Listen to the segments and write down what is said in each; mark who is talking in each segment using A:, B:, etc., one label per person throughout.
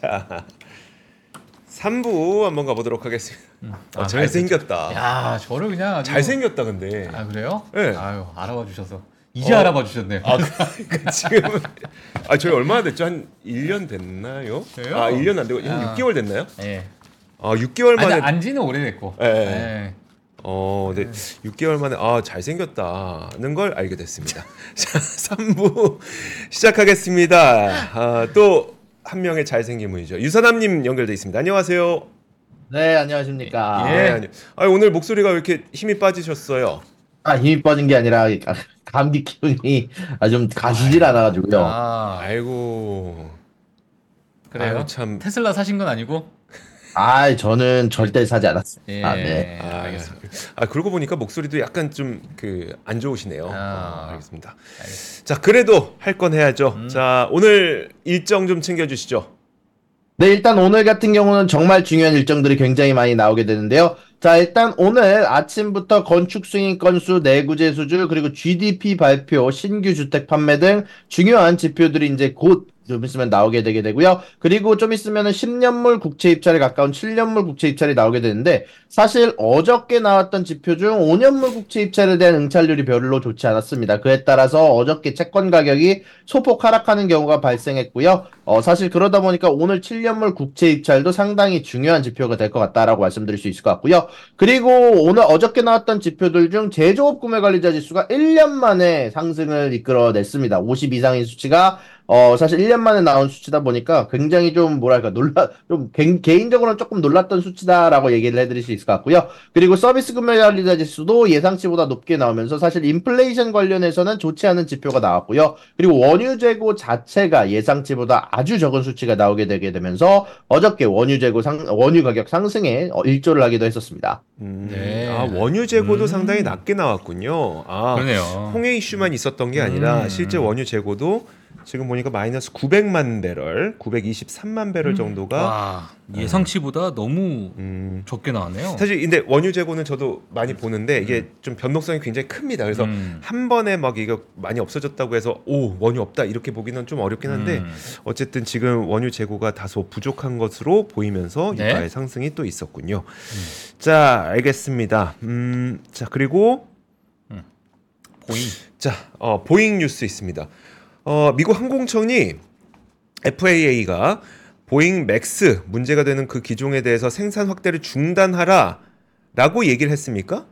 A: 자, 3부 한번 가보도록 하겠습니다. 어,
B: 아,
A: 잘생겼다.
B: 야, 저를 그냥 아주
A: 잘생겼다 근데.
B: 아 그래요?
A: 네.
B: 아유 알아봐 주셔서 이제 알아봐 주셨네요.
A: 아, 그, 지금 아 저희 얼마나 됐죠? 한 1년 됐나요? 아, 1년 안 되고 한
B: 아.
A: 6개월 됐나요?
B: 예.
A: 아, 6개월
B: 아니,
A: 만에
B: 안지는 오래됐고.
A: 예, 예.
B: 예.
A: 어, 네. 6개월 만에 아, 잘생겼다는 걸 알게 됐습니다. 자, 3부 시작하겠습니다. 아, 또 한 명의 잘생긴 분이죠. 유선남 님 연결돼 있습니다. 안녕하세요.
C: 네, 안녕하십니까.
B: 예.
A: 네, 아니, 아, 오늘 목소리가 왜 이렇게 힘이 빠지셨어요?
C: 아, 힘이 빠진 게 아니라 감기 기운이 아, 좀 가시질 않아가지고요.
B: 아
A: 아이고.
B: 그래요?
A: 아유, 참.
B: 테슬라 사신 건 아니고?
C: 아, 저는 절대 사지 않았어요.
B: 예.
C: 아, 네.
A: 아,
B: 알겠습니다.
A: 아, 그러고 보니까 목소리도 약간 좀 그 안 좋으시네요.
B: 아.
A: 어, 알겠습니다.
B: 알겠습니다.
A: 자, 그래도 할 건 해야죠.
B: 음.
A: 자, 오늘 일정 좀 챙겨 주시죠.
C: 네, 일단 오늘 같은 경우는 정말 중요한 일정들이 굉장히 많이 나오게 되는데요. 자, 일단 오늘 아침부터 건축 승인 건수, 내구재 수주, 그리고 GDP 발표, 신규 주택 판매 등 중요한 지표들이 이제 곧 좀 있으면 나오게 되게 되고요. 그리고 좀 있으면은 10년물 국채 입찰에 가까운 7년물 국채 입찰이 나오게 되는데 사실 어저께 나왔던 지표 중 5년물 국채 입찰에 대한 응찰률이 별로 좋지 않았습니다. 그에 따라서 어저께 채권 가격이 소폭 하락하는 경우가 발생했고요. 어, 사실 그러다 보니까 오늘 7년물 국채 입찰도 상당히 중요한 지표가 될 것 같다라고 말씀드릴 수 있을 것 같고요. 그리고 오늘 어저께 나왔던 지표들 중 제조업 구매 관리자 지수가 1년 만에 상승을 이끌어냈습니다. 50 이상인 수치가 어, 사실 1년 만에 나온 수치다 보니까 굉장히 좀 뭐랄까 놀라 좀 개, 개인적으로는 조금 놀랐던 수치다라고 얘기를 해드릴 수 있을 것 같고요. 그리고 서비스 구매 관리자 지수도 예상치보다 높게 나오면서 사실 인플레이션 관련해서는 좋지 않은 지표가 나왔고요. 그리고 원유 재고 자체가 예상치보다 아주 적은 수치가 나오게 되게 되면서 어저께 원유 재고 상 원유 가격 상승에 어, 일조를 하기도 했었습니다.
A: 음,
B: 네.
A: 아, 원유 재고도
B: 음.
A: 상당히 낮게 나왔군요. 아,
B: 그러네요.
A: 홍해 이슈만 있었던 게 아니라
B: 음.
A: 실제 원유 재고도 지금 보니까 마이너스 900만 배럴, 923만 배럴 정도가
D: 와 예상치보다 너무
A: 음,
D: 적게 나왔네요.
A: 사실 근데 원유 재고는 저도 많이 보는데 이게 좀 변동성이 굉장히 큽니다. 그래서
D: 음.
A: 한 번에 막 이거 많이 없어졌다고 해서 오 원유 없다 이렇게 보기는 좀 어렵긴 한데
D: 음.
A: 어쨌든 지금 원유 재고가 다소 부족한 것으로 보이면서
D: 네.
A: 유가의 상승이 또 있었군요. 자 알겠습니다. 음, 자 그리고
D: 보잉.
A: 자 어, 보잉 뉴스 있습니다. 어, 미국 항공청이 FAA가 보잉 맥스 문제가 되는 그 기종에 대해서 생산 확대를 중단하라 라고 얘기를 했습니까?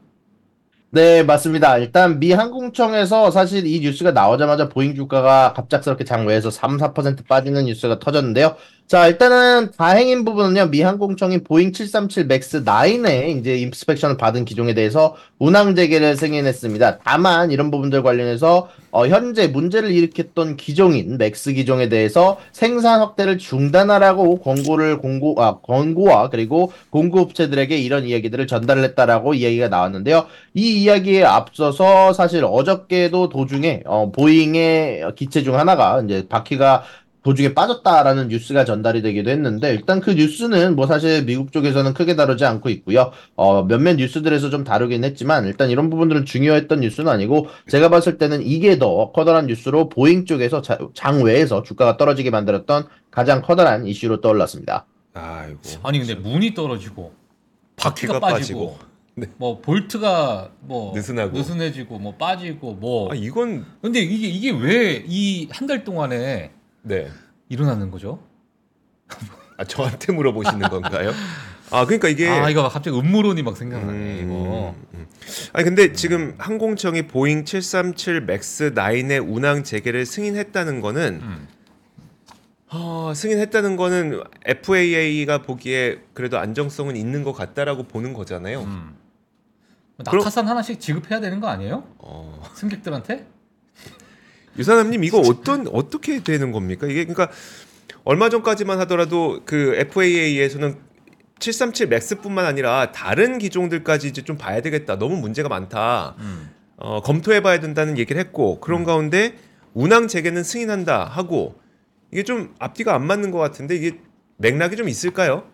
C: 네, 맞습니다. 일단 미 항공청에서 사실 이 뉴스가 나오자마자 보잉 주가가 갑작스럽게 장외에서 3, 4% 빠지는 뉴스가 터졌는데요. 자, 일단은 다행인 부분은요. 미 항공청이 보잉 737 맥스 9의 이제 inspection을 받은 기종에 대해서 운항 재개를 승인했습니다. 다만 이런 부분들 관련해서 어, 현재 문제를 일으켰던 기종인 맥스 기종에 대해서 생산 확대를 중단하라고 권고를 공고 아 권고와 그리고 공급업체들에게 이런 이야기들을 전달을 했다라고 이야기가 나왔는데요. 이 이야기에 앞서서 사실 어저께도 도중에 어, 보잉의 기체 중 하나가 이제 바퀴가 도중에 빠졌다라는 뉴스가 전달이 되기도 했는데 일단 그 뉴스는 뭐 사실 미국 쪽에서는 크게 다루지 않고 있고요. 어, 몇몇 뉴스들에서 좀 다루긴 했지만 일단 이런 부분들은 중요했던 뉴스는 아니고 제가 봤을 때는 이게 더 커다란 뉴스로 보잉 쪽에서 자- 장외에서 주가가 떨어지게 만들었던 가장 커다란 이슈로 떠올랐습니다.
A: 아이고.
D: 아니 근데 문이 떨어지고 바퀴가,
A: 바퀴가
D: 빠지고,
A: 빠지고. 네.
D: 뭐 볼트가 뭐
A: 느슨하고.
D: 느슨해지고 뭐 빠지고 뭐
A: 아 이건
D: 근데 이게 이게 왜 이 한 달 동안에
A: 네.
D: 일어나는 거죠?
A: 아 저한테 물어보시는 건가요? 아 그러니까 이게
D: 아 이거 갑자기 음모론이 막 생각나네
A: 음,
D: 이거.
A: 음. 아니 근데 지금 항공청이 보잉 737 맥스 9의 운항 재개를 승인했다는 거는
D: 음.
A: 어, 승인했다는 거는 FAA가 보기에 그래도 안정성은 있는 것 같다라고 보는 거잖아요.
D: 음. 낙하산 하나씩 지급해야 되는 거 아니에요?
A: 어,
D: 승객들한테?
A: 유사남님 이거 어떤 어떻게 되는 겁니까? 이게 그러니까 얼마 전까지만 하더라도 그 FAA에서는 737 맥스뿐만 아니라 다른 기종들까지 이제 좀 봐야 되겠다. 너무 문제가 많다.
D: 음.
A: 어, 검토해봐야 된다는 얘기를 했고 그런 가운데 운항 재개는 승인한다 하고 이게 좀 앞뒤가 안 맞는 것 같은데 이게 맥락이 좀 있을까요?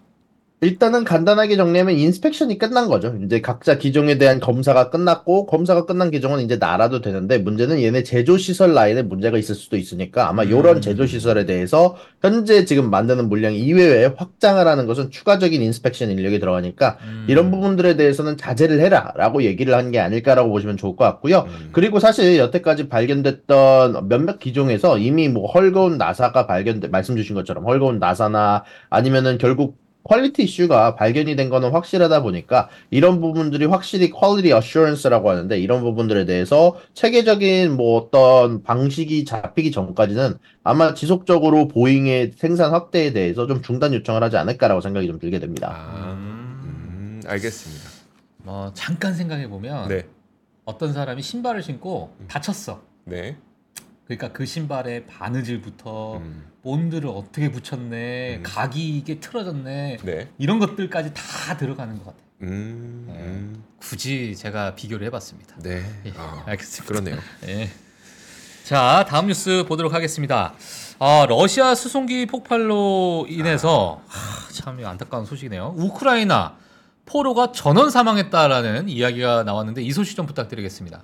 C: 일단은 간단하게 정리하면 inspection이 끝난 거죠. 이제 각자 기종에 대한 검사가 끝났고 검사가 끝난 기종은 이제 날아도 되는데 문제는 얘네 제조 시설 라인에 문제가 있을 수도 있으니까 아마 이런
B: 음.
C: 제조 시설에 대해서 현재 지금 만드는 물량 이외에 확장을 하는 것은 추가적인 inspection 인력이 들어가니까
D: 음.
C: 이런 부분들에 대해서는 자제를 해라라고 얘기를 한 게 아닐까라고 보시면 좋을 것 같고요.
A: 음.
C: 그리고 사실 여태까지 발견됐던 몇몇 기종에서 이미 뭐 헐거운 나사가 발견돼 말씀 주신 것처럼 헐거운 나사나 아니면은 결국 quality 이슈가 발견이 된 거는 확실하다 보니까 이런 부분들이 확실히 quality assurance라고 하는데 이런 부분들에 대해서 체계적인 뭐 어떤 방식이 잡히기 전까지는 아마 지속적으로 보잉의 생산 확대에 대해서 좀 중단 요청을 하지 않을까라고 생각이 좀 들게 됩니다.
A: 아, 음, 알겠습니다.
D: 뭐 잠깐 생각해 보면
A: 네,
D: 어떤 사람이 신발을 신고
A: 음.
D: 다쳤어.
A: 네.
D: 그러니까 그 신발에 바느질부터
A: 음,
D: 본드를 어떻게 붙였네,
A: 음.
D: 각이 이게 틀어졌네,
A: 네.
D: 이런 것들까지 다 들어가는 것 같아요.
A: 음,
D: 네.
A: 음,
D: 굳이 제가 비교를 해봤습니다.
A: 네.
D: 예,
A: 아,
D: 알겠습니다.
A: 그러네요.
D: 예. 자, 다음 뉴스 보도록 하겠습니다. 아, 러시아 수송기 폭발로 인해서 하, 참 이거 안타까운 소식이네요. 우크라이나 포로가 전원 사망했다라는 이야기가 나왔는데 이 소식 좀 부탁드리겠습니다.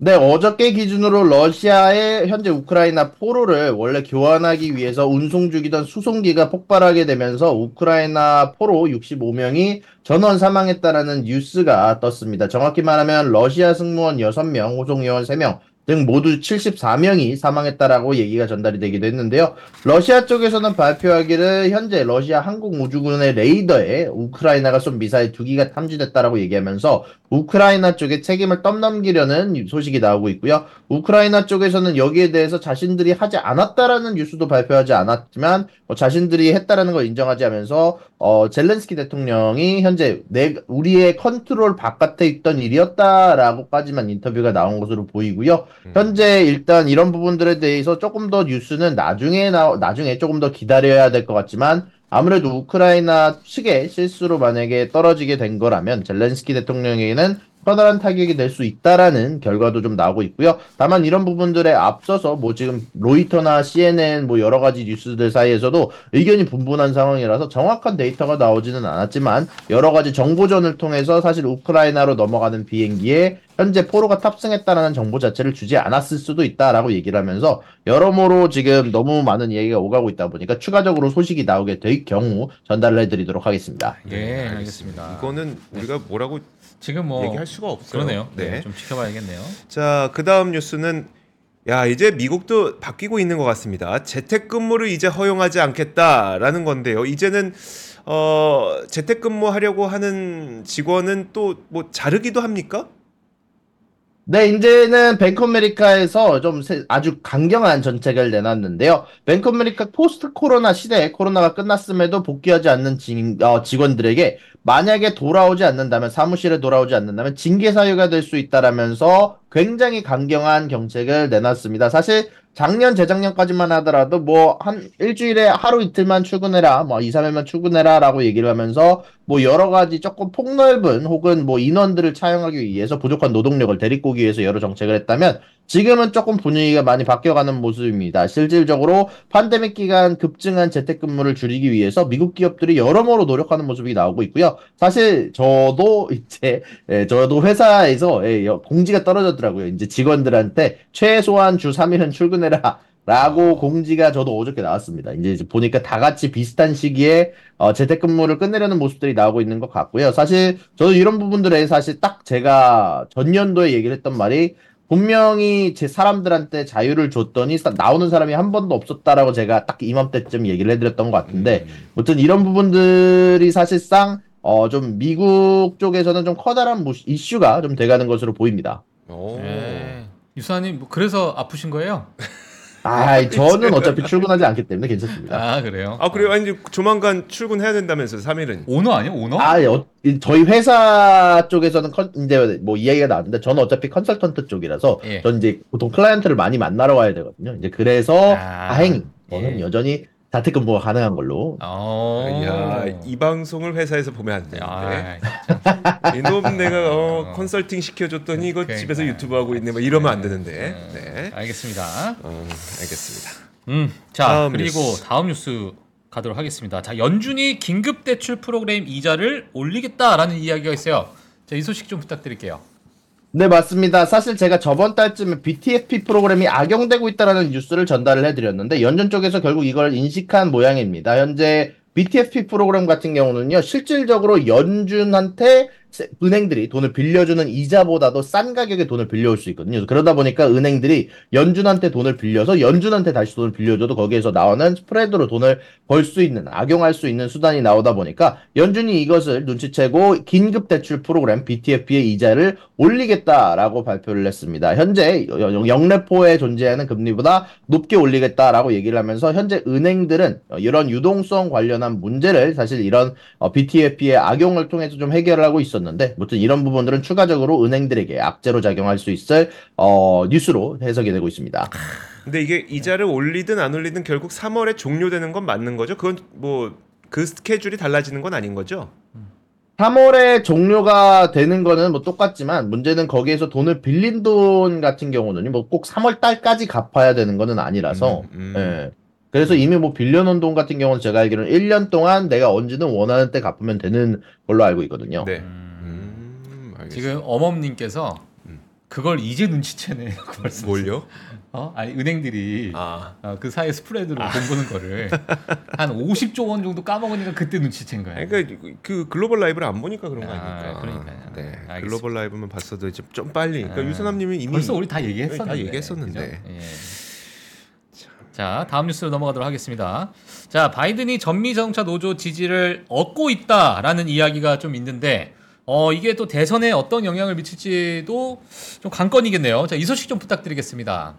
C: 네, 어저께 기준으로 러시아의 현재 우크라이나 포로를 원래 교환하기 위해서 운송 중이던 수송기가 폭발하게 되면서 우크라이나 포로 65명이 전원 사망했다라는 뉴스가 떴습니다. 정확히 말하면 러시아 승무원 6명, 호송요원 3명 등 모두 74명이 사망했다라고 얘기가 전달이 되기도 했는데요. 러시아 쪽에서는 발표하기를 현재 러시아 항공우주군의 레이더에 우크라이나가 쏜 미사일 두 기가 탐지됐다라고 얘기하면서 우크라이나 쪽에 책임을 떠넘기려는 소식이 나오고 있고요. 우크라이나 쪽에서는 여기에 대해서 자신들이 하지 않았다라는 뉴스도 발표하지 않았지만 어, 자신들이 했다라는 걸 인정하지 하면서 어, 젤렌스키 대통령이 현재 내 우리의 컨트롤 바깥에 있던 일이었다라고까지만 인터뷰가 나온 것으로 보이고요.
A: 음.
C: 현재 일단 이런 부분들에 대해서 조금 더 뉴스는 나중에 나 나중에 조금 더 기다려야 될 것 같지만 아무래도 우크라이나 측의 실수로 만약에 떨어지게 된 거라면 젤렌스키 대통령에게는 커다란 타격이 될 수 있다라는 결과도 좀 나오고 있고요. 다만 이런 부분들에 앞서서 뭐 지금 로이터나 CNN 뭐 여러 가지 뉴스들 사이에서도 의견이 분분한 상황이라서 정확한 데이터가 나오지는 않았지만 여러 가지 정보전을 통해서 사실 우크라이나로 넘어가는 비행기에 현재 포로가 탑승했다라는 정보 자체를 주지 않았을 수도 있다라고 얘기를 하면서 여러모로 지금 너무 많은 얘기가 오가고 있다 보니까 추가적으로 소식이 나오게 될 경우 전달을 해드리도록 하겠습니다.
D: 예, 알겠습니다.
A: 이거는 우리가 뭐라고
D: 지금 뭐
A: 얘기할 수가 없어요.
D: 그러네요. 네.
A: 네.
D: 좀 지켜봐야겠네요.
A: 자, 그 다음 뉴스는 야 이제 미국도 바뀌고 있는 것 같습니다. 재택근무를 이제 허용하지 않겠다라는 건데요. 이제는 어 재택근무 하려고 하는 직원은 또 뭐 자르기도 합니까?
C: 네, 이제는 뱅크 오브 아메리카에서 좀 세- 아주 강경한 정책을 내놨는데요. 뱅크 오브 아메리카 post 코로나 시대에 코로나가 끝났음에도 복귀하지 않는 직, 어, 직원들에게 만약에 돌아오지 않는다면 사무실에 돌아오지 않는다면 징계 사유가 될 수 있다라면서 굉장히 강경한 정책을 내놨습니다. 사실 작년 재작년까지만 하더라도 뭐 한 일주일에 하루 이틀만 출근해라 뭐 2, 3일만 출근해라라고 얘기를 하면서 뭐 여러 가지 조금 폭넓은 혹은 뭐 인원들을 차용하기 위해서 부족한 노동력을 데리고 오기 위해서 여러 정책을 했다면 지금은 조금 분위기가 많이 바뀌어가는 모습입니다. 실질적으로 팬데믹 기간 급증한 재택근무를 줄이기 위해서 미국 기업들이 여러모로 노력하는 모습이 나오고 있고요. 사실 저도 이제 예, 저도 회사에서 예, 여- 공지가 떨어졌더라고요. 이제 직원들한테 최소한 주 3일은 출근해라. 라고 공지가 저도 어저께 나왔습니다. 이제 보니까 다 같이 비슷한 시기에 어, 재택근무를 끝내려는 모습들이 나오고 있는 것 같고요. 사실 저도 이런 부분들에 사실 딱 제가 전년도에 얘기를 했던 말이 분명히 제 사람들한테 자유를 줬더니 사- 나오는 사람이 한 번도 없었다라고 제가 딱 이맘때쯤 얘기를 해드렸던 것 같은데
A: 음.
C: 아무튼 이런 부분들이 사실상 어, 좀 미국 쪽에서는 좀 커다란 모- 이슈가 좀 돼가는 것으로 보입니다.
A: 오.
D: 예. 유사남님 뭐 그래서 아프신 거예요?
C: 아, 저는 어차피 출근하지 않기 때문에 괜찮습니다.
D: 아 그래요?
A: 아 그래요? 아니 이제 조만간 출근해야 된다면서요? 3일은.
D: 오너 아니요? 오너?
C: 아, 어, 이- 저희 회사 쪽에서는 컨, 이제 뭐 이야기가 나왔는데 저는 어차피 컨설턴트 쪽이라서
D: 예.
C: 전 이제 보통 클라이언트를 많이 만나러 와야 되거든요. 이제 그래서
D: 아,
C: 다행히 저는
D: 예.
C: 여전히 자택근무가 가능한 걸로.
D: 어.
A: 야, 이 방송을 회사에서 보면 안 되는데.
D: 아,
A: 이놈 내가 어,
D: 어.
A: 컨설팅 시켜줬더니 이거
D: 그러니까.
A: 집에서 유튜브 하고 있네. 뭐 이러면 안 되는데.
D: 음,
A: 네.
D: 알겠습니다.
A: 어, 알겠습니다.
D: 음, 자
A: 다음
D: 그리고
A: 뉴스.
D: 다음 뉴스 가도록 하겠습니다. 자, 연준이 긴급 대출 프로그램 이자를 올리겠다라는 이야기가 있어요. 자, 이 소식 좀 부탁드릴게요.
C: 네, 맞습니다. 사실 제가 저번 달쯤에 BTFP 프로그램이 악용되고 있다라는 뉴스를 전달을 해드렸는데, 연준 쪽에서 결국 이걸 인식한 모양입니다. 현재 BTFP 프로그램 같은 경우는요, 실질적으로 연준한테 세- 은행들이 돈을 빌려주는 이자보다도 싼 가격에 돈을 빌려올 수 있거든요. 그러다 보니까 은행들이 연준한테 돈을 빌려서 연준한테 다시 돈을 빌려줘도 거기에서 나오는 스프레드로 돈을 벌 수 있는, 악용할 수 있는 수단이 나오다 보니까 연준이 이것을 눈치채고 긴급 대출 프로그램 BTFP의 이자를 올리겠다라고 발표를 했습니다. 현재 영- 영래포에 존재하는 금리보다 높게 올리겠다라고 얘기를 하면서 현재 은행들은 이런 유동성 관련한 문제를 사실 이런 어, BTFP의 악용을 통해서 좀 해결을 하고 있 었는데 무튼 이런 부분들은 추가적으로 은행들에게 악재로 작용할 수 있을 어, 뉴스로 해석이 되고 있습니다.
A: 근데 이게 이자를 올리든 안 올리든 결국 3월에 종료되는 건 맞는 거죠? 그건 뭐 그 스케줄이 달라지는 건 아닌 거죠?
C: 3월에 종료가 되는 거는 뭐 똑같지만 문제는 거기에서 돈을 빌린 돈 같은 경우는 뭐 꼭 3월 달까지 갚아야 되는 거는 아니라서
A: 음, 음.
C: 예. 그래서 이미 뭐 빌려놓은 돈 같은 경우는 제가 알기로는 1년 동안 내가 언제든 원하는 때 갚으면 되는 걸로 알고 있거든요.
A: 네. 알겠습니다.
D: 지금 어멈님께서
A: 음.
D: 그걸 이제 눈치채네. 벌써.
A: 뭘요?
D: 어? 아니 은행들이
A: 아.
D: 어, 그 사이 스프레드로 돈 버는 거를 한 50조 원 정도 까먹으니까 그때 눈치챈 거야.
A: 그러니까 그 글로벌 라이브를 안 보니까 그런 거
D: 아,
A: 아닙니까?
D: 그러니까요.
A: 네.
D: 알겠습니다.
A: 글로벌 라이브만 봤어도 좀, 좀 빨리. 그러니까
D: 아,
A: 유선남님은 이미
D: 벌써 우리 다 얘기했었는데.
A: 다 얘기했었는데.
D: 예. 자, 다음 뉴스로 넘어가도록 하겠습니다. 자, 바이든이 전미 자동차 노조 지지를 얻고 있다라는 이야기가 좀 있는데, 어, 이게 또 대선에 어떤 영향을 미칠지도 좀 관건이겠네요. 자, 이 소식 좀 부탁드리겠습니다.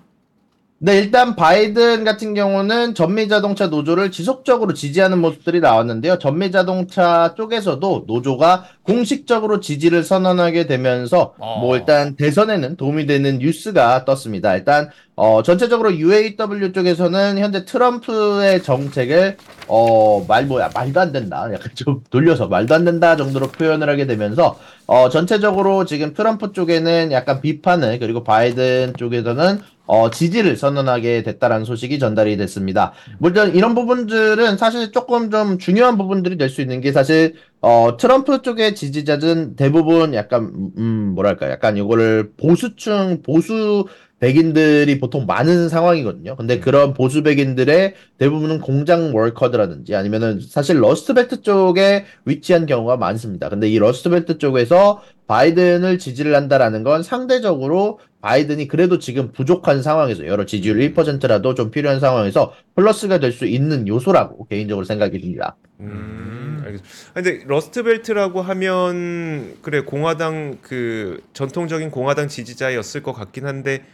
C: 네, 일단 바이든 같은 경우는 전미자동차 노조를 지속적으로 지지하는 모습들이 나왔는데요. 전미자동차 쪽에서도 노조가 공식적으로 지지를 선언하게 되면서
D: 어.
C: 뭐 일단 대선에는 도움이 되는 뉴스가 떴습니다. 일단 어 전체적으로 UAW 쪽에서는 현재 트럼프의 정책을 어, 말 뭐야 말도 안 된다. 약간 좀 돌려서 말도 안 된다 정도로 표현을 하게 되면서 어 전체적으로 지금 트럼프 쪽에는 약간 비판을 그리고 바이든 쪽에서는 어, 지지를 선언하게 됐다라는 소식이 전달이 됐습니다. 물론 이런 부분들은 사실 조금 좀 중요한 부분들이 될 수 있는 게 사실 어, 트럼프 쪽의 지지자들은 대부분 약간 음, 뭐랄까 약간 이거를 보수층 보수 백인들이 보통 많은 상황이거든요. 근데 그런 보수 백인들의 대부분은 공장 worker들이라든지 아니면은 사실 러스트벨트 쪽에 위치한 경우가 많습니다. 근데 이 러스트벨트 쪽에서 바이든을 지지를 한다라는 건 상대적으로 바이든이 그래도 지금 부족한 상황에서 여러 지지율 1%라도 좀 필요한 상황에서 플러스가 될 수 있는 요소라고 개인적으로 생각이 듭니다.
A: 음, 알겠습니다. 아, 근데 러스트벨트라고 하면 그래 공화당 그 전통적인 공화당 지지자였을 것 같긴 한데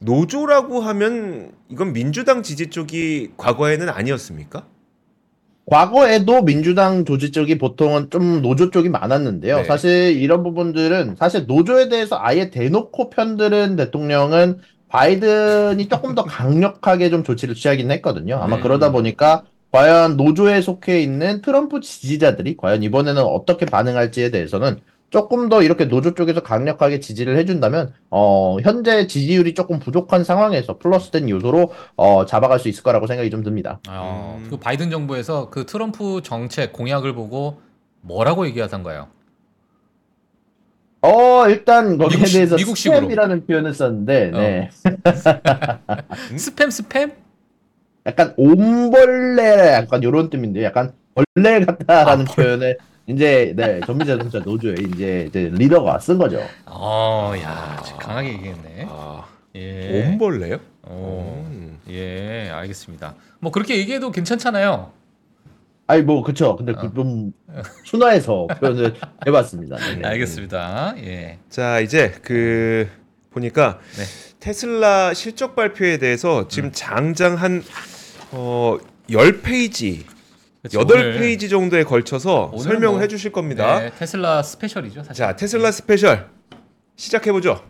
A: 노조라고 하면 이건 민주당 지지 쪽이 과거에는 아니었습니까?
C: 과거에도 민주당 조직 쪽이 보통은 좀 노조 쪽이 많았는데요.
A: 네.
C: 사실 이런 부분들은 사실 노조에 대해서 아예 대놓고 편드는 대통령은 바이든이 조금 더 강력하게 좀 조치를 취하긴 했거든요. 아마
D: 네.
C: 그러다 보니까 과연 노조에 속해 있는 트럼프 지지자들이 과연 이번에는 어떻게 반응할지에 대해서는 조금 더 이렇게 노조 쪽에서 강력하게 지지를 해준다면 어 현재 지지율이 조금 부족한 상황에서 플러스된 요소로 어 잡아갈 수 있을 거라고 생각이 좀 듭니다.
D: 어,
A: 음.
D: 그 바이든 정부에서 그 트럼프 정책 공약을 보고 뭐라고 얘기하던가요?
C: 어, 일단 거기에
D: 미국식-
C: 대해서
D: 미국식으로.
C: 스팸이라는 표현을 썼는데,
D: 어.
C: 네.
D: 스팸 스팸?
C: 약간 옴벌레 약간 요런 뜻인데, 약간 벌레 같다라는
D: 아,
C: 표현을 이제 네 전미자동차 노조의 이제, 이제 리더가 쓴 거죠.
D: 어, 야, 강하게 얘기했네.
A: 아,
D: 예.
A: 옴벌레요?
D: 어,
A: 음.
D: 예, 알겠습니다. 뭐 그렇게 얘기해도 괜찮잖아요.
C: 아니 뭐 그쵸. 근데
D: 어.
C: 그좀 순화해서 표현을 해봤습니다. 네.
D: 알겠습니다. 예.
A: 자 이제 그 보니까
D: 네.
A: 테슬라 실적 발표에 대해서 지금 장장 한 어, 10페이지,
D: 그쵸,
A: 여덟 8페이지 정도에 걸쳐서 설명을
D: 뭐-
A: 해 주실 겁니다.
D: 네, 테슬라 스페셜이죠, 사실.
A: 자, 테슬라 스페셜 시작해 보죠.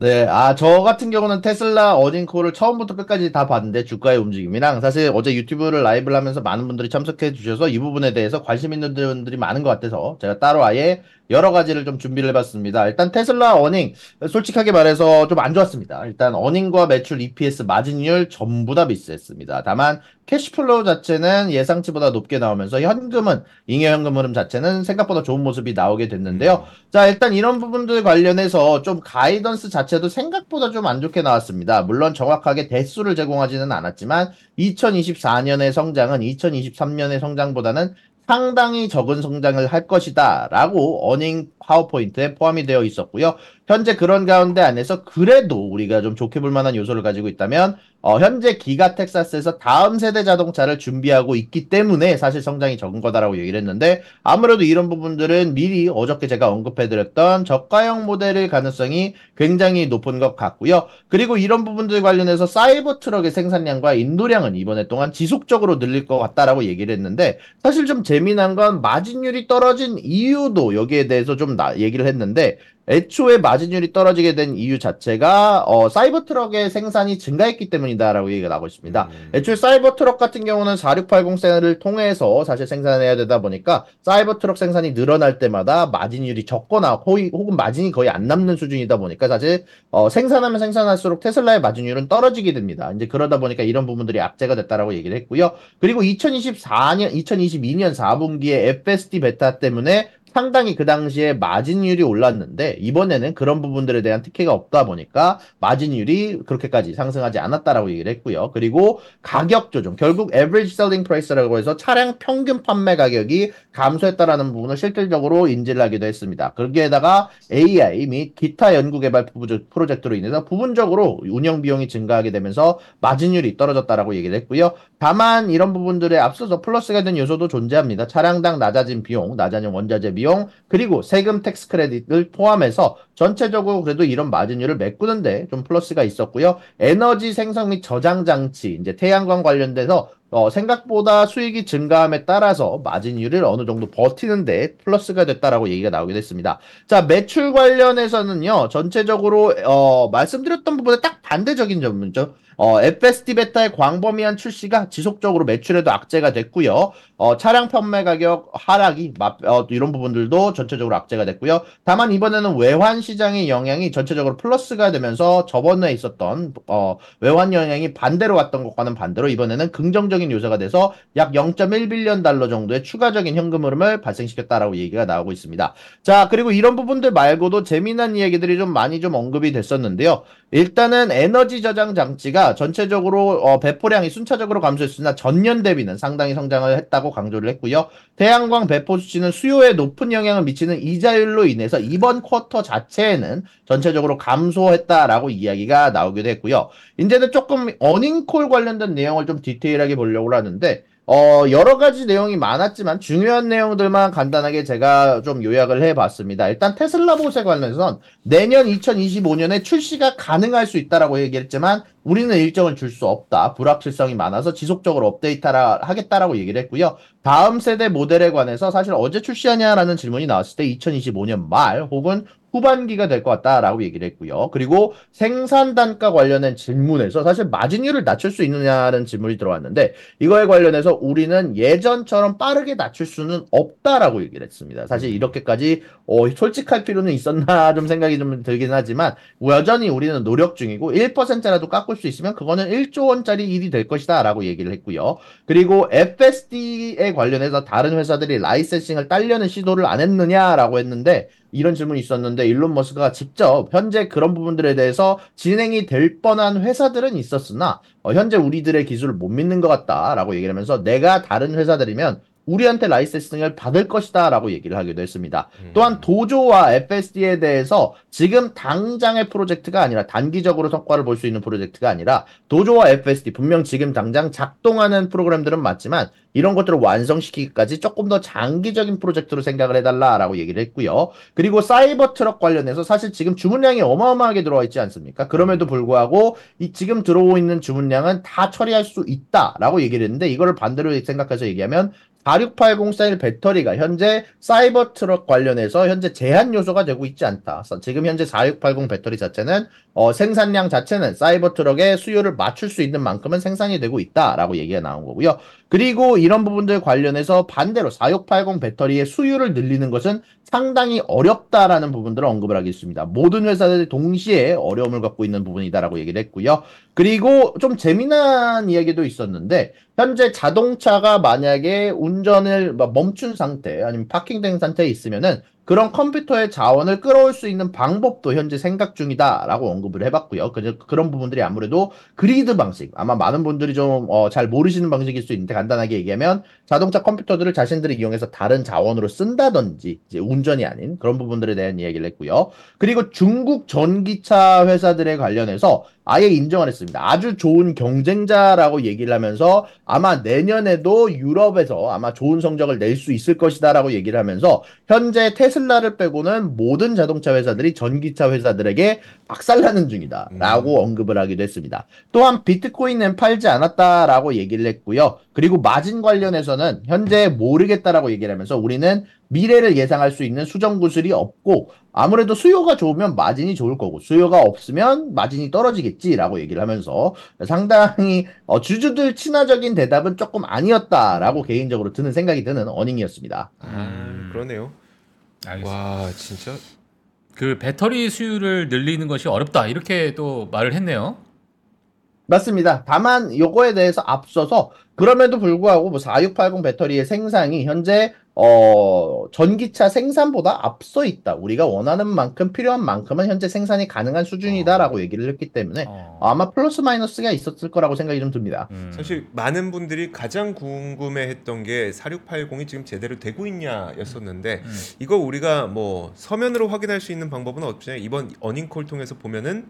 C: 네, 아, 저 같은 경우는 테슬라 earning call을 처음부터 끝까지 다 봤는데 주가의 움직임이랑 사실 어제 유튜브를 라이브를 하면서 많은 분들이 참석해 주셔서 이 부분에 대해서 관심 있는 분들이 많은 것 같아서 제가 따로 아예 여러 가지를 좀 준비를 해봤습니다. 일단 테슬라 earning 솔직하게 말해서 좀 안 좋았습니다. 일단 earning과 매출, EPS, 마진율 전부 다 miss했습니다. 다만 cash flow 자체는 예상치보다 높게 나오면서 현금은 잉여 현금 흐름 자체는 생각보다 좋은 모습이 나오게 됐는데요. 자 일단 이런 부분들 관련해서 좀 guidance 자체도 생각보다 좀 안 좋게 나왔습니다. 물론 정확하게 대수를 제공하지는 않았지만 2024년의 성장은 2023년의 성장보다는 상당히 적은 성장을 할 것이다 라고 earning 파워포인트에 포함이 되어 있었고요. 현재 그런 가운데 안에서 그래도 우리가 좀 좋게 볼 만한 요소를 가지고 있다면 어, 현재 기가 텍사스에서 다음 세대 자동차를 준비하고 있기 때문에 사실 성장이 적은 거다라고 얘기를 했는데 아무래도 이런 부분들은 미리 어저께 제가 언급해드렸던 저가형 모델의 가능성이 굉장히 높은 것 같고요. 그리고 이런 부분들 관련해서 사이버 트럭의 생산량과 인도량은 이번에 동안 지속적으로 늘릴 것 같다라고 얘기를 했는데 사실 좀 재미난 건 마진율이 떨어진 이유도 여기에 대해서 좀 나- 얘기를 했는데 애초에 마진율이 떨어지게 된 이유 자체가 어, 사이버 트럭의 생산이 증가했기 때문이다라고 얘기가 나오고 있습니다.
A: 음.
C: 애초에 사이버 트럭 같은 경우는 4680 셀을 통해서 사실 생산해야 되다 보니까 사이버 트럭 생산이 늘어날 때마다 마진율이 적거나 호이, 혹은 마진이 거의 안 남는 수준이다 보니까 사실 어, 생산하면 생산할수록 테슬라의 마진율은 떨어지게 됩니다. 이제 그러다 보니까 이런 부분들이 악재가 됐다라고 얘기를 했고요. 그리고 2024년, 2022년 4분기에 FSD 베타 때문에 상당히 그 당시에 마진율이 올랐는데 이번에는 그런 부분들에 대한 특혜가 없다 보니까 마진율이 그렇게까지 상승하지 않았다라고 얘기를 했고요. 그리고 가격 조정, 결국 average selling price라고 해서 차량 평균 판매 가격이 감소했다라는 부분을 실질적으로 인지를 하기도 했습니다. 거기에다가 AI 및 기타 연구 개발 프로젝트로 인해서 부분적으로 운영 비용이 증가하게 되면서 마진율이 떨어졌다라고 얘기를 했고요. 다만 이런 부분들에 앞서서 플러스가 된 요소도 존재합니다. 차량당 낮아진 비용, 낮아진 원자재 비용, 그리고 세금 tax credit을 포함해서 전체적으로 그래도 이런 마진율을 메꾸는데 좀 플러스가 있었고요. 에너지 생성 및 저장 장치, 이제 태양광 관련돼서 어, 생각보다 수익이 증가함에 따라서 마진율을 어느 정도 버티는데 플러스가 됐다라고 얘기가 나오게 됐습니다. 자, 매출 관련해서는요, 전체적으로, 어, 말씀드렸던 부분에 딱 반대적인 점이죠. 어, FSD 베타의 광범위한 출시가 지속적으로 매출에도 악재가 됐고요. 어, 차량 판매 가격 하락이, 마- 어, 이런 부분들도 전체적으로 악재가 됐고요. 다만 이번에는 외환 시장의 영향이 전체적으로 플러스가 되면서 저번에 있었던, 어, 외환 영향이 반대로 왔던 것과는 반대로 이번에는 긍정적인 요소가 돼서 약 0.1빌리언 달러 정도의 추가적인 현금 흐름을 발생시켰다라고 얘기가 나오고 있습니다. 자, 그리고 이런 부분들 말고도 재미난 이야기들이 좀 많이 좀 언급이 됐었는데요. 일단은 에너지 저장 장치가 전체적으로 어, 배포량이 순차적으로 감소했으나 전년 대비는 상당히 성장을 했다고 강조를 했고요. 태양광 배포 수치는 수요에 높은 영향을 미치는 이자율로 인해서 이번 쿼터 자체에는 전체적으로 감소했다라고 이야기가 나오기도 했고요. 이제는 조금 어닝콜 관련된 내용을 좀 디테일하게 보려고 하는데 어, 여러 가지 내용이 많았지만 중요한 내용들만 간단하게 제가 좀 요약을 해봤습니다. 일단 테슬라 보세 관련해서는 내년 2025년에 출시가 가능할 수 있다라고 얘기했지만 우리는 일정을 줄 수 없다. 불확실성이 많아서 지속적으로 업데이트라 하겠다라고 얘기를 했고요. 다음 세대 모델에 관해서 사실 어제 출시하냐라는 질문이 나왔을 때 2025년 말 혹은 후반기가 될 것 같다라고 얘기를 했고요. 그리고 생산 단가 관련된 질문에서 사실 마진율을 낮출 수 있느냐는 질문이 들어왔는데 이거에 관련해서 우리는 예전처럼 빠르게 낮출 수는 없다라고 얘기를 했습니다. 사실 이렇게까지 어, 솔직할 필요는 있었나 좀 생각이 좀 들긴 하지만 여전히 우리는 노력 중이고 1%라도 깎을 수 있으면 그거는 1조 원짜리 일이 될 것이다라고 얘기를 했고요. 그리고 FSD에 관련해서 다른 회사들이 라이센싱을 딸려는 시도를 안 했느냐라고 했는데 이런 질문이 있었는데 일론 머스크가 직접 현재 그런 부분들에 대해서 진행이 될 뻔한 회사들은 있었으나 어, 현재 우리들의 기술을 못 믿는 것 같다라고 얘기를 하면서 내가 다른 회사들이면 우리한테 라이센싱을 받을 것이다 라고 얘기를 하기도 했습니다. 또한 도조와 FSD에 대해서 지금 당장의 프로젝트가 아니라 단기적으로 성과를 볼 수 있는 프로젝트가 아니라 도조와 FSD 분명 지금 당장 작동하는 프로그램들은 맞지만 이런 것들을 완성시키기까지 조금 더 장기적인 프로젝트로 생각을 해달라라고 얘기를 했고요. 그리고 사이버 트럭 관련해서 사실 지금 주문량이 어마어마하게 들어와 있지 않습니까? 그럼에도 불구하고 이 지금 들어오고 있는 주문량은 다 처리할 수 있다라고 얘기를 했는데 이거를 반대로 생각해서 얘기하면 4680셀 배터리가 현재 사이버 트럭 관련해서 현재 제한 요소가 되고 있지 않다. 지금 현재 4680 배터리 자체는 어, 생산량 자체는 사이버 트럭의 수요를 맞출 수 있는 만큼은 생산이 되고 있다라고 얘기가 나온 거고요. 그리고 이런 부분들 관련해서 반대로 4680 배터리의 수율을 늘리는 것은 상당히 어렵다라는 부분들을 언급을 하겠습니다. 모든 회사들이 동시에 어려움을 갖고 있는 부분이다라고 얘기를 했고요. 그리고 좀 재미난 이야기도 있었는데 현재 자동차가 만약에 운전을 뭐 멈춘 상태 아니면 파킹된 상태에 있으면은 그런 컴퓨터의 자원을 끌어올 수 있는 방법도 현재 생각 중이다라고 언급을 해봤고요. 그, 그런 부분들이 아무래도 그리드 방식 아마 많은 분들이 좀잘 모르시는 방식일 수 있는데 간단하게 얘기하면 자동차 컴퓨터들을 자신들이 이용해서 다른 자원으로 쓴다든지 이제 운전이 아닌 그런 부분들에 대한 이야기를 했고요. 그리고 중국 전기차 회사들에 관련해서 아예 인정을 했습니다. 아주 좋은 경쟁자라고 얘기를 하면서 아마 내년에도 유럽에서 아마 좋은 성적을 낼 수 있을 것이다라고 얘기를 하면서 현재 테슬라를 빼고는 모든 자동차 회사들이 전기차 회사들에게 박살나는 중이다라고 언급을 하기도 했습니다. 또한 비트코인은 팔지 않았다라고 얘기를 했고요. 그리고 마진 관련해서는 현재 모르겠다라고 얘기를 하면서 우리는 미래를 예상할 수 있는 수정 구슬이 없고 아무래도 수요가 좋으면 마진이 좋을 거고 수요가 없으면 마진이 떨어지겠지라고 얘기를 하면서 상당히 어, 주주들 친화적인 대답은 조금 아니었다라고 개인적으로 드는 생각이 드는 어닝이었습니다.
A: 아, 그러네요.
D: 알겠습니다.
A: 와, 진짜
D: 그 배터리 수율을 늘리는 것이 어렵다 이렇게 또 말을 했네요.
C: 맞습니다. 다만 요거에 대해서 앞서서 그럼에도 불구하고 뭐 4680 배터리의 생산이 현재 어 전기차 생산보다 앞서 있다. 우리가 원하는 만큼 필요한 만큼은 현재 생산이 가능한 수준이다라고 얘기를 했기 때문에
D: 어.
C: 아마 플러스 마이너스가 있었을 거라고 생각이 좀 듭니다.
D: 음.
A: 사실 많은 분들이 가장 궁금해했던 게 4680이 지금 제대로 되고 있냐였었는데
D: 음.
A: 이거 우리가 뭐 서면으로 확인할 수 있는 방법은 없죠. 이번 어닝콜 통해서 보면은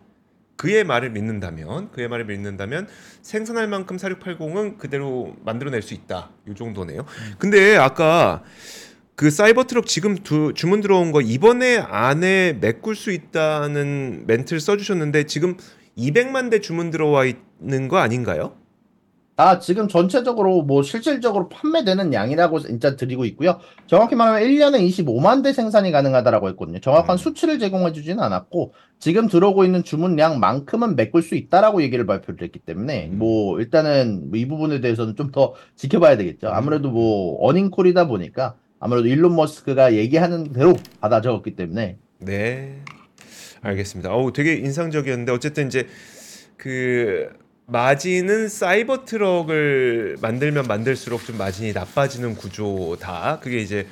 A: 그의 말을 믿는다면 그의 말을 믿는다면 생산할 만큼 4680은 그대로 만들어낼 수 있다. 이 정도네요. 근데 아까 그 사이버 트럭 지금 두, 주문 들어온 거 이번에 안에 메꿀 수 있다는 멘트를 써주셨는데 지금 200만 대 주문 들어와 있는 거 아닌가요?
C: 아, 지금 전체적으로 뭐 실질적으로 판매되는 양이라고 진짜 드리고 있고요. 정확히 말하면 1년에 25만 대 생산이 가능하다라고 했거든요. 정확한
A: 음.
C: 수치를 제공해 주지는 않았고 지금 들어오고 있는 주문량만큼은 메꿀 수 있다라고 얘기를 발표를 했기 때문에
A: 음.
C: 뭐 일단은 뭐이 부분에 대해서는 좀 더 지켜봐야 되겠죠. 아무래도 뭐 어닝콜이다 보니까 아무래도 일론 머스크가 얘기하는 대로 받아 적었기 때문에
A: 네, 알겠습니다. 어우, 되게 인상적이었는데 어쨌든 이제 그 마진은 사이버 트럭을 만들면 만들수록 좀 마진이 나빠지는 구조다. 그게 이제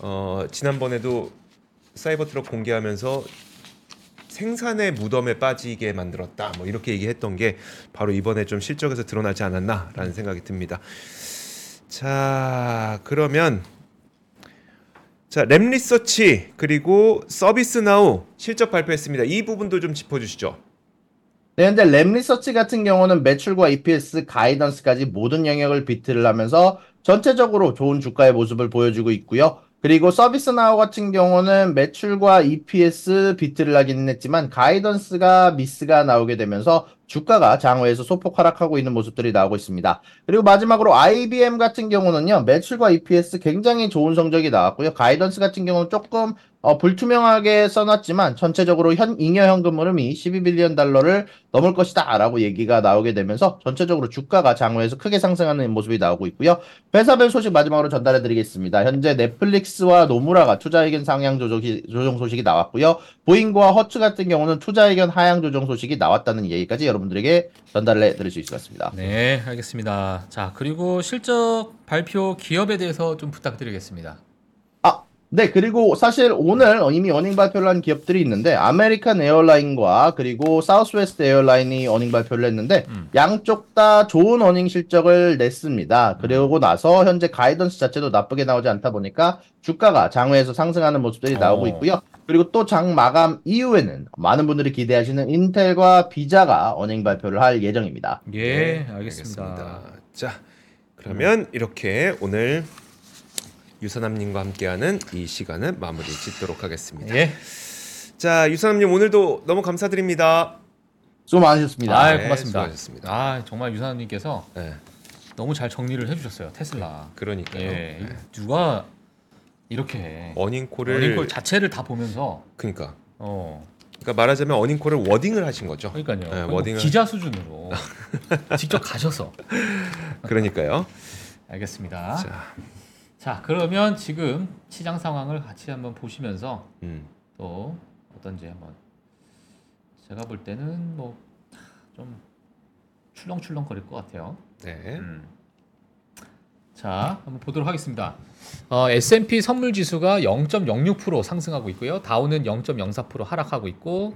A: 어 지난번에도 사이버 트럭 공개하면서 생산의 무덤에 빠지게 만들었다. 뭐 이렇게 얘기했던 게 바로 이번에 좀 실적에서 드러나지 않았나라는 생각이 듭니다. 자, 그러면 자, 램 리서치 그리고 서비스 나우 실적 발표했습니다. 이 부분도 좀 짚어 주시죠.
C: 네, 현재 램 리서치 같은 경우는 매출과 EPS, 가이던스까지 모든 영역을 비트를 하면서 전체적으로 좋은 주가의 모습을 보여주고 있고요. 그리고 서비스 나우 같은 경우는 매출과 EPS 비트를 하기는 했지만 가이던스가 미스가 나오게 되면서 주가가 장외에서 소폭 하락하고 있는 모습들이 나오고 있습니다. 그리고 마지막으로 IBM 같은 경우는요, 매출과 EPS 굉장히 좋은 성적이 나왔고요. 가이던스 같은 경우는 조금 어, 불투명하게 써놨지만 전체적으로 현 잉여 현금 흐름이 12빌리언 달러를 넘을 것이다 라고 얘기가 나오게 되면서 전체적으로 주가가 장외에서 크게 상승하는 모습이 나오고 있고요. 회사별 소식 마지막으로 전달해 드리겠습니다. 현재 넷플릭스와 노무라가 투자 의견 상향 조정이, 조정 소식이 나왔고요. 보잉고와 허츠 같은 경우는 투자 의견 하향 조정 소식이 나왔다는 얘기까지 여러분 들에게 전달해 드릴 수 있을 것 같습니다.
D: 네, 알겠습니다. 자, 그리고 실적 발표 기업에 대해서 좀 부탁드리겠습니다.
C: 아, 네, 그리고 사실 오늘 이미 earning 발표를 한 기업들이 있는데, 아메리칸 에어라인과 그리고 사우스웨스트 에어라인이 earning 발표를 했는데,
D: 음.
C: 양쪽 다 좋은 earning 실적을 냈습니다. 그러고 나서 현재 guidance 자체도 나쁘게 나오지 않다 보니까 주가가 장외에서 상승하는 모습들이 나오고
D: 어.
C: 있고요. 그리고 또 장 마감 이후에는 많은 분들이 기대하시는 인텔과 비자가 earning 발표를 할 예정입니다.
D: 예,
A: 네,
D: 알겠습니다.
A: 자, 그러면 이렇게 오늘 유선남님과 함께하는 이 시간은 마무리 짓도록 하겠습니다.
D: 예.
A: 자, 유선남님 오늘도 너무 감사드립니다.
C: 수고 많으셨습니다.
D: 아,
A: 네,
D: 고맙습니다.
A: 수고하셨습니다.
D: 아, 정말 유사님께서
A: 네,
D: 너무 잘 정리를 해주셨어요. 테슬라.
A: 그러니까요.
D: 예,
A: 네.
D: 누가 이렇게
A: 어닝콜을
D: 어닝콜 자체를 다 보면서
A: 그러니까
D: 어
A: 그러니까 말하자면 어닝콜을 워딩을 하신 거죠.
D: 그러니까요.
A: 네, 워딩을-
D: 기자 수준으로 직접 가셔서
A: 그러니까요.
D: 알겠습니다. 자.
A: 자,
D: 그러면 지금 시장 상황을 같이 한번 보시면서
A: 음.
D: 또 어떤지 한번 제가 볼 때는 뭐 좀 출렁출렁 거릴 것 같아요.
A: 네.
D: 음. 자, 한번 보도록 하겠습니다. 어, S&P 선물 지수가 0.06% 상승하고 있고요. 다우는 0.04% 하락하고 있고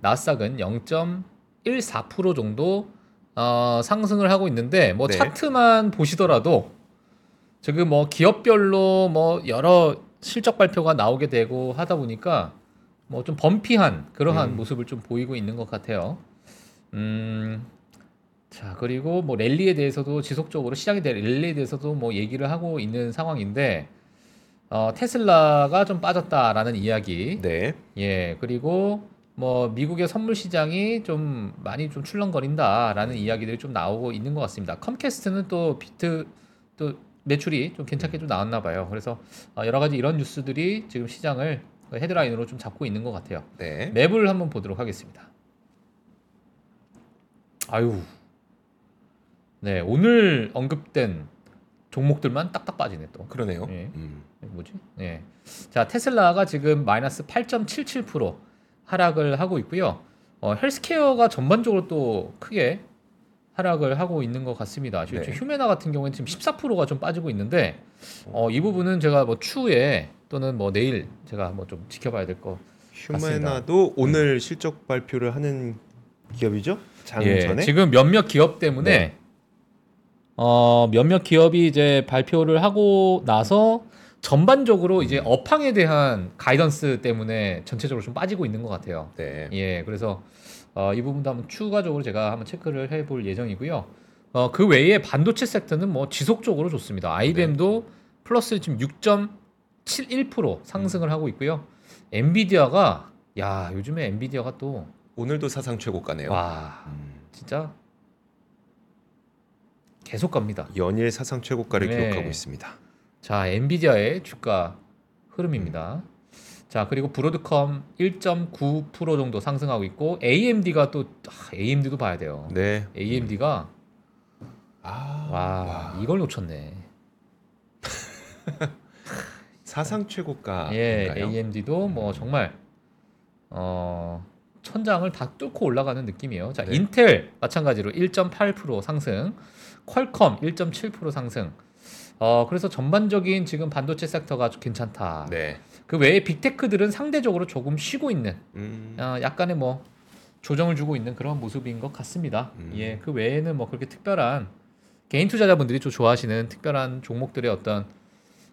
D: 나스닥은 0.14% 정도 어, 상승을 하고 있는데 뭐
A: 네.
D: 차트만 보시더라도 지금 뭐 기업별로 뭐 여러 실적 발표가 나오게 되고 하다 보니까 뭐 좀 범피한 그러한
A: 음.
D: 모습을 좀 보이고 있는 것 같아요. 음. 자, 그리고 뭐 랠리에 대해서도 지속적으로 시장에 대한 랠리에 대해서도 뭐 얘기를 하고 있는 상황인데 어, 테슬라가 좀 빠졌다라는 이야기.
A: 네.
D: 예, 그리고 뭐 미국의 선물 시장이 좀 많이 좀 출렁거린다라는 이야기들이 좀 나오고 있는 것 같습니다. 컴캐스트는 또 비트 또 매출이 좀 괜찮게 좀 나왔나 봐요. 그래서 어, 여러 가지 이런 뉴스들이 지금 시장을 헤드라인으로 좀 잡고 있는 것 같아요.
A: 네.
D: 맵을 한번 보도록 하겠습니다. 아유, 네 오늘 언급된 종목들만 딱딱 빠지네 또.
A: 그러네요.
D: 예.
A: 음.
D: 뭐지? 네. 자, 테슬라가 지금 마이너스 8.77% 하락을 하고 있고요. 어, 헬스케어가 전반적으로 또 크게 하락을 하고 있는 것 같습니다.
A: 네.
D: 휴메나 같은 경우에는 지금 14%가 좀 빠지고 있는데 어, 이 부분은 제가 뭐 추후에 또는 뭐 내일 제가 뭐좀 지켜봐야 될 거.
A: 휴메나도 오늘 실적 발표를 하는 기업이죠? 장
D: 예,
A: 전에.
D: 지금 몇몇 기업 때문에
A: 네.
D: 어, 몇몇 기업이 이제 발표를 하고 나서 전반적으로 이제 업황에 대한 가이던스 때문에 전체적으로 좀 빠지고 있는 것 같아요.
A: 네.
D: 예, 그래서 어, 이 부분도 한번 추가적으로 제가 한번 체크를 해볼 예정이고요. 어, 그 외에 반도체 섹터는 뭐 지속적으로 좋습니다. IBM도 플러스 지금 6.71% 상승을 하고 있고요. 엔비디아가 야 요즘에 엔비디아가 또
A: 오늘도 사상 최고가네요.
D: 와
A: 음.
D: 진짜 계속 갑니다.
A: 연일 사상 최고가를
D: 네.
A: 기록하고 있습니다.
D: 자, 엔비디아의 주가 흐름입니다. 자, 그리고 브로드컴 1.9% 정도 상승하고 있고 AMD가 또 아, AMD도 봐야 돼요.
A: 네.
D: AMD가
A: 아,
D: 와, 이걸 놓쳤네.
A: 사상 최고가.
D: 예, AMD도 뭐 정말 어 천장을 다 뚫고 올라가는 느낌이에요. 자,
A: 네.
D: 인텔 마찬가지로 1.8% 상승, 퀄컴 1.7% 상승. 어 그래서 전반적인 지금 반도체 섹터가 좀 괜찮다.
A: 네.
D: 그 외에 빅테크들은 상대적으로 조금 쉬고 있는
A: 음.
D: 어, 약간의 뭐 조정을 주고 있는 그런 모습인 것 같습니다.
A: 음.
D: 예, 그 외에는 뭐 그렇게 특별한 개인 투자자분들이 좀 좋아하시는 특별한 종목들의 어떤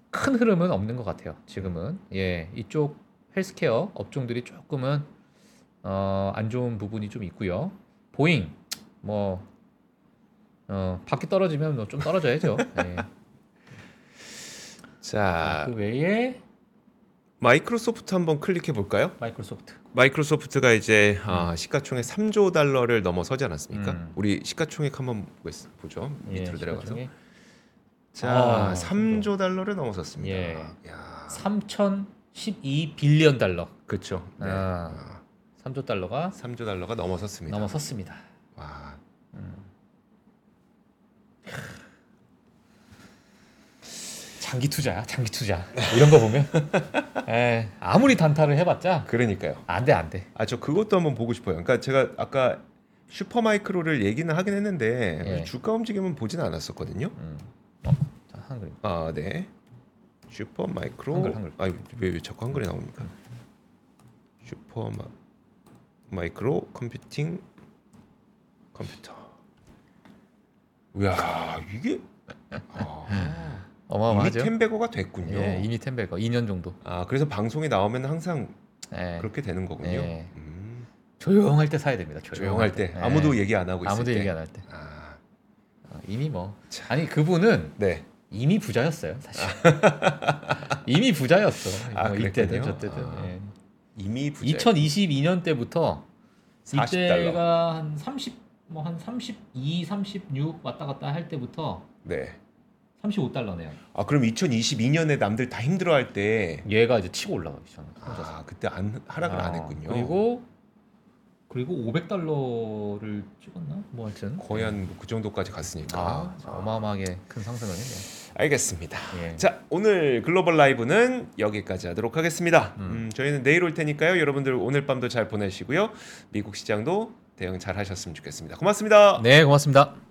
D: 큰 흐름은 없는 것 같아요. 지금은 예, 이쪽 헬스케어 업종들이 조금은 어, 안 좋은 부분이 좀 있고요. 보잉 뭐 어, 바퀴 떨어지면 뭐 좀 떨어져야죠. 예.
A: 자,
D: 그 외에
A: 마이크로소프트 한번 클릭해 볼까요?
D: 마이크로소프트.
A: 마이크로소프트가 이제 아, 시가총액 3조 달러를 넘어서지 않았습니까?
D: 음.
A: 우리 시가총액 한번 보죠.
D: 예,
A: 밑으로 내려가서.
D: 시가총액
A: 자,
D: 아,
A: 3조 달러를 넘어섰습니다.
D: 예.
A: 야,
D: 3,012 billion 달러.
A: 그렇죠. 네.
D: 아.
A: 아,
D: 3조 달러가
A: 3조 달러가 넘어섰습니다.
D: 넘어섰습니다. 장기 투자야, 장기 투자. 이런 거 보면 에, 아무리 단타를 해봤자
A: 그러니까요.
D: 안 돼, 안 돼.
A: 아, 저 그것도 한번 보고 싶어요. 그러니까 제가 아까 슈퍼마이크로를 얘기는 하긴 했는데
D: 예.
A: 주가 움직임은 보진 않았었거든요.
D: 음. 어, 자, 한글.
A: 아, 네. 슈퍼마이크로.
D: 한글, 한글.
A: 아, 왜, 왜 자꾸 한글이 나옵니까? 슈퍼마 마이크로 컴퓨팅 컴퓨터. 이야, 이게 아,
D: 어마어마하죠.
A: 템베거가 됐군요.
D: 예, 이미 템베거 2년 정도.
A: 아, 그래서 방송에 나오면 항상
D: 예.
A: 그렇게 되는 거군요.
D: 예.
A: 음,
D: 조용할 때 사야 됩니다.
A: 조용할 때
D: 예.
A: 아무도 얘기 안 하고 있을
D: 아무도
A: 때.
D: 얘기 안 할 때.
A: 아,
D: 어, 이미 뭐
A: 참.
D: 아니 그분은
A: 네.
D: 이미 부자였어요, 사실. 이미 부자였어.
A: 아,
D: 뭐 이때든. 저때든.
A: 아,
D: 예.
A: 이미 부자.
D: 2022년 때부터
A: 40
D: 이때가 한 30, 뭐 한 32, 36 왔다 갔다 할 때부터
A: 네.
D: 35달러네요.
A: 아, 그럼 2022년에 남들 다 힘들어할 때
D: 얘가 이제 치고 올라가기 시작한 거죠.
A: 아, 그때 안 하락을 안
D: 어,
A: 했군요.
D: 그리고 그리고 500달러를 찍었나? 뭐 하여튼
A: 거의 한 그 정도까지 갔으니까.
D: 아, 어마어마하게 큰 상승을 했네요.
A: 알겠습니다.
D: 예.
A: 자 오늘 글로벌 라이브는 여기까지 하도록 하겠습니다. 음, 저희는 내일 올 테니까요. 여러분들 오늘 밤도 잘 보내시고요. 미국 시장도 대응 잘 하셨으면 좋겠습니다. 고맙습니다.
D: 네, 고맙습니다.